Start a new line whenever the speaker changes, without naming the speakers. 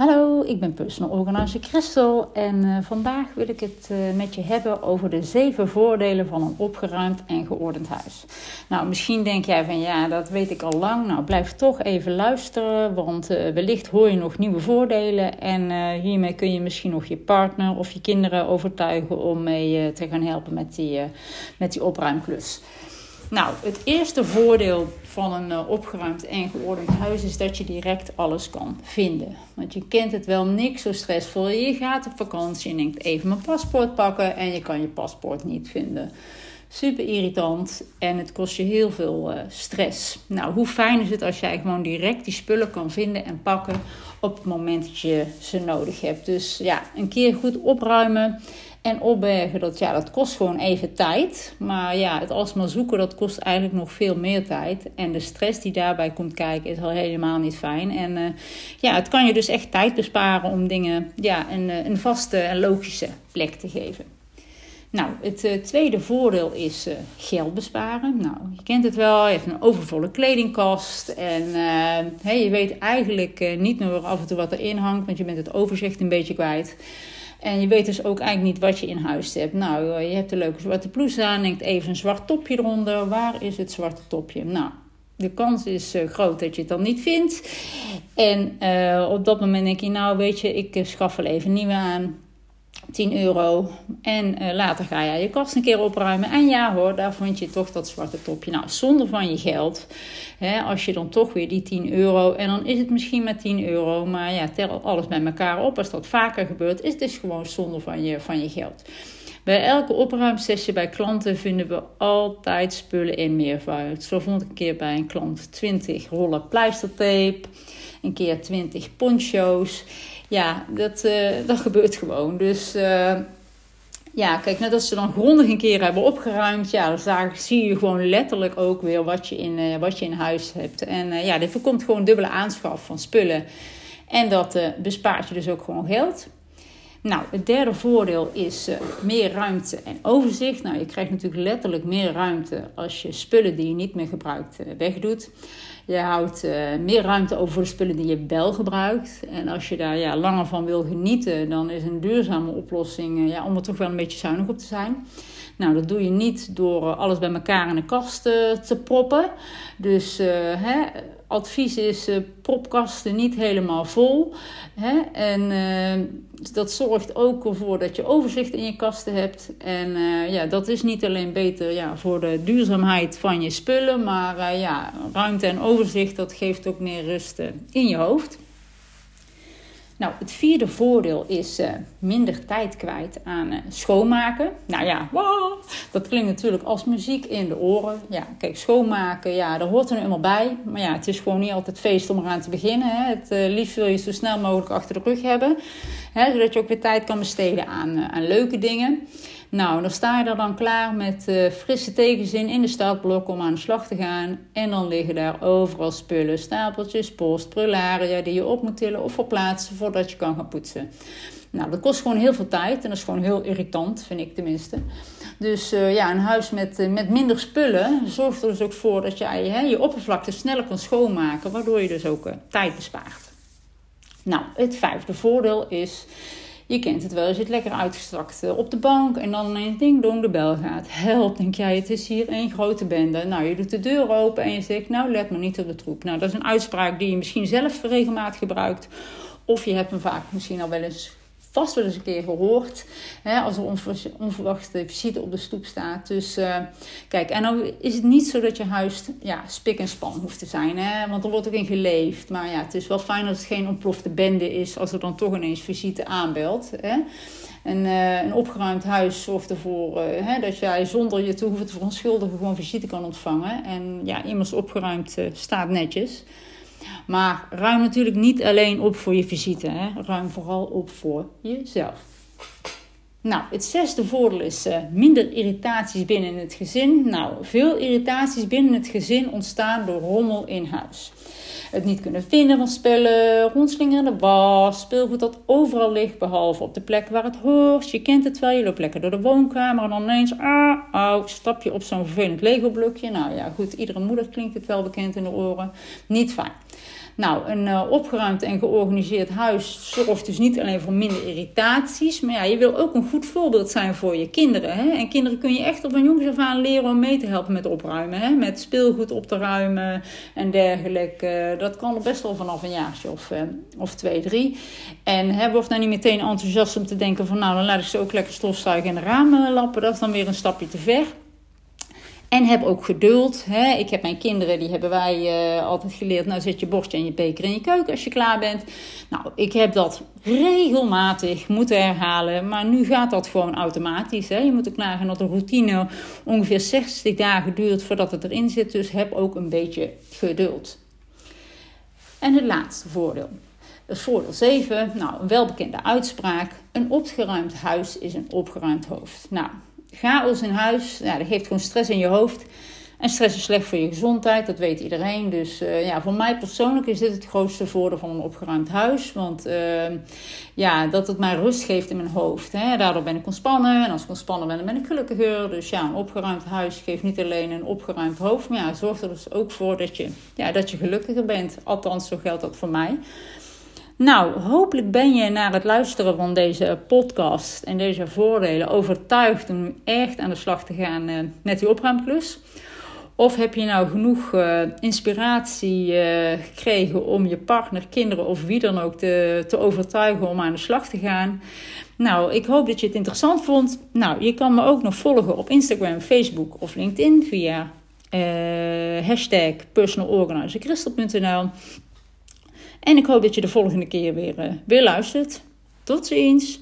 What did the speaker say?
Hallo, ik ben personal organizer Christel en uh, vandaag wil ik het uh, met je hebben over de zeven voordelen van een opgeruimd en geordend huis. Nou, misschien denk jij van ja, dat weet ik al lang. Nou, blijf toch even luisteren, want uh, wellicht hoor je nog nieuwe voordelen en hiermee kun je misschien nog je partner of je kinderen overtuigen om mee te gaan helpen met die, met die opruimklus. Nou, het eerste voordeel van een uh, opgeruimd en geordend huis is dat je direct alles kan vinden. Want je kent het wel, niks zo stressvol. Je gaat op vakantie en denkt even mijn paspoort pakken en je kan je paspoort niet vinden. Super irritant en het kost je heel veel uh, stress. Nou, hoe fijn is het als jij gewoon direct die spullen kan vinden en pakken op het moment dat je ze nodig hebt. Dus ja, een keer goed opruimen en opbergen, dat, ja, dat kost gewoon even tijd. Maar ja, het alsmaar zoeken, dat kost eigenlijk nog veel meer tijd. En de stress die daarbij komt kijken, is al helemaal niet fijn. En uh, ja, het kan je dus echt tijd besparen om dingen ja, een, een vaste en logische plek te geven. Nou, het uh, tweede voordeel is geld besparen. Nou, je kent het wel, je hebt een overvolle kledingkast en hey, je weet eigenlijk niet meer af en toe wat erin hangt, want je bent het overzicht een beetje kwijt. En je weet dus ook eigenlijk niet wat je in huis hebt. Nou, je hebt een leuke zwarte blouse aan, denkt even een zwart topje eronder. Waar is het zwarte topje? Nou, de kans is uh, groot dat je het dan niet vindt. En uh, op dat moment denk je, nou weet je, ik schaf wel even nieuwe aan. 10 euro. En uh, later ga je je kast een keer opruimen. En ja hoor, daar vond je toch dat zwarte topje. Nou, zonder van je geld. Hè, als je dan toch weer die 10 euro. En dan is het misschien maar 10 euro. Maar ja, tel alles bij elkaar op. Als dat vaker gebeurt, is het dus gewoon zonder van je, van je geld. Bij elke opruimsessie bij klanten vinden we altijd spullen in meervoud. Zo vond ik een keer bij een klant 20 rollen pleistertape. Een keer 20 poncho's ja, dat, uh, dat gebeurt gewoon. Dus uh, ja, kijk, net als ze dan grondig een keer hebben opgeruimd, ja, dan zie je gewoon letterlijk ook weer wat je in, uh, wat je in huis hebt. En ja, dit voorkomt gewoon dubbele aanschaf van spullen. En dat bespaart je dus ook gewoon geld. Nou, het derde voordeel is uh, meer ruimte en overzicht. Nou, je krijgt natuurlijk letterlijk meer ruimte als je spullen die je niet meer gebruikt uh, wegdoet. Je houdt uh, meer ruimte over voor de spullen die je wel gebruikt. En als je daar ja, langer van wil genieten, dan is een duurzame oplossing ja, om er toch wel een beetje zuinig op te zijn. Nou, dat doe je niet door alles bij elkaar in de kast te proppen. Dus hè, advies is uh, propkasten niet helemaal vol. Hè? En uh, dat zorgt ook ervoor dat je overzicht in je kasten hebt. En uh, ja, dat is niet alleen beter ja, voor de duurzaamheid van je spullen, maar ja, ruimte en overzicht dat geeft ook meer rust in je hoofd. Nou, het vierde voordeel is uh, minder tijd kwijt aan uh, schoonmaken. Nou ja, wow, dat klinkt natuurlijk als muziek in de oren. Ja, kijk, schoonmaken, ja, daar hoort er eenmaal bij. Maar ja, het is gewoon niet altijd feest om eraan te beginnen. Hè. Het uh, liefst wil je zo snel mogelijk achter de rug hebben. Hè, zodat je ook weer tijd kan besteden aan, aan leuke dingen. Nou, dan sta je er dan klaar met uh, frisse tegenzin in de startblok om aan de slag te gaan. En dan liggen daar overal spullen, stapeltjes, post, prularia die je op moet tillen of verplaatsen voordat je kan gaan poetsen. Nou, dat kost gewoon heel veel tijd en dat is gewoon heel irritant, vind ik tenminste. Dus uh, ja, een huis met, uh, met minder spullen zorgt er dus ook voor dat jij hè, je oppervlakte sneller kan schoonmaken, waardoor je dus ook tijd bespaart. Nou, het vijfde voordeel is je kent het wel, je zit lekker uitgestrakt eh, op de bank en dan ineens ding dong de bel gaat. Help, denk jij, het is hier één grote bende. Nou, je doet de deur open en je zegt, nou let maar niet op de troep. Nou, dat is een uitspraak die je misschien zelf regelmatig gebruikt. Of je hebt hem vaak misschien al wel eens vast wel eens een keer gehoord. Hè, als er onverwachte visite op de stoep staat. Dus uh, kijk, en dan is het niet zo dat je huis ja, spik en span hoeft te zijn. Hè, want er wordt ook in geleefd. Maar ja, het is wel fijn dat het geen ontplofte bende is als er dan toch ineens visite aanbelt. Hè. En uh, een opgeruimd huis zorgt ervoor uh, hè, dat jij zonder je te hoeven te verontschuldigen gewoon visite kan ontvangen. En ja, immers opgeruimd staat netjes. Maar ruim natuurlijk niet alleen op voor je visite. Hè? Ruim vooral op voor jezelf. Nou, het zesde voordeel is uh, minder irritaties binnen het gezin. Nou, veel irritaties binnen het gezin ontstaan door rommel in huis. Het niet kunnen vinden van spullen, rondslingerende was, speelgoed dat overal ligt, behalve op de plek waar het hoort. Je kent het wel, je loopt lekker door de woonkamer en dan ineens, ah, au, stap je op zo'n vervelend Lego-blokje. Nou ja, goed, iedere moeder klinkt het wel bekend in de oren. Niet fijn. Nou, een uh, opgeruimd en georganiseerd huis zorgt dus niet alleen voor minder irritaties, maar ja, je wil ook een goed voorbeeld zijn voor je kinderen. Hè? En kinderen kun je echt op een jongs af aan leren om mee te helpen met opruimen. Hè? Met speelgoed op te ruimen en dergelijke. dat kan er best wel vanaf een jaartje of, uh, of twee, drie. En hè, word nou niet meteen enthousiast om te denken van nou, dan laat ik ze ook lekker stofzuigen en de ramen lappen. Dat is dan weer een stapje te ver. En heb ook geduld. Hè. Ik heb mijn kinderen, die hebben wij uh, altijd geleerd. Nou, zet je bordje en je beker in je keuken als je klaar bent. Nou, ik heb dat regelmatig moeten herhalen. Maar nu gaat dat gewoon automatisch. Hè. Je moet ook nagaan dat de routine ongeveer 60 dagen duurt voordat het erin zit. Dus heb ook een beetje geduld. En het laatste voordeel. Het voordeel 7, nou, een welbekende uitspraak. Een opgeruimd huis is een opgeruimd hoofd. Nou, chaos in huis, ja, dat geeft gewoon stress in je hoofd. En stress is slecht voor je gezondheid, dat weet iedereen. Dus uh, ja, voor mij persoonlijk is dit het grootste voordeel van een opgeruimd huis. Want uh, ja, dat het mij rust geeft in mijn hoofd. Hè. Daardoor ben ik ontspannen. En als ik ontspannen ben, dan ben ik gelukkiger. Dus ja, een opgeruimd huis geeft niet alleen een opgeruimd hoofd. Maar ja, zorgt er dus ook voor dat je, ja, dat je gelukkiger bent. Althans, zo geldt dat voor mij. Nou, hopelijk ben je na het luisteren van deze podcast en deze voordelen overtuigd om echt aan de slag te gaan uh, met die opruimklus. Of heb je nou genoeg uh, inspiratie uh, gekregen om je partner, kinderen of wie dan ook te, te overtuigen om aan de slag te gaan? Nou, ik hoop dat je het interessant vond. Nou, je kan me ook nog volgen op Instagram, Facebook of LinkedIn via hashtag personalorganizerchrystal.nl. En ik hoop dat je de volgende keer weer, uh, weer luistert. Tot ziens!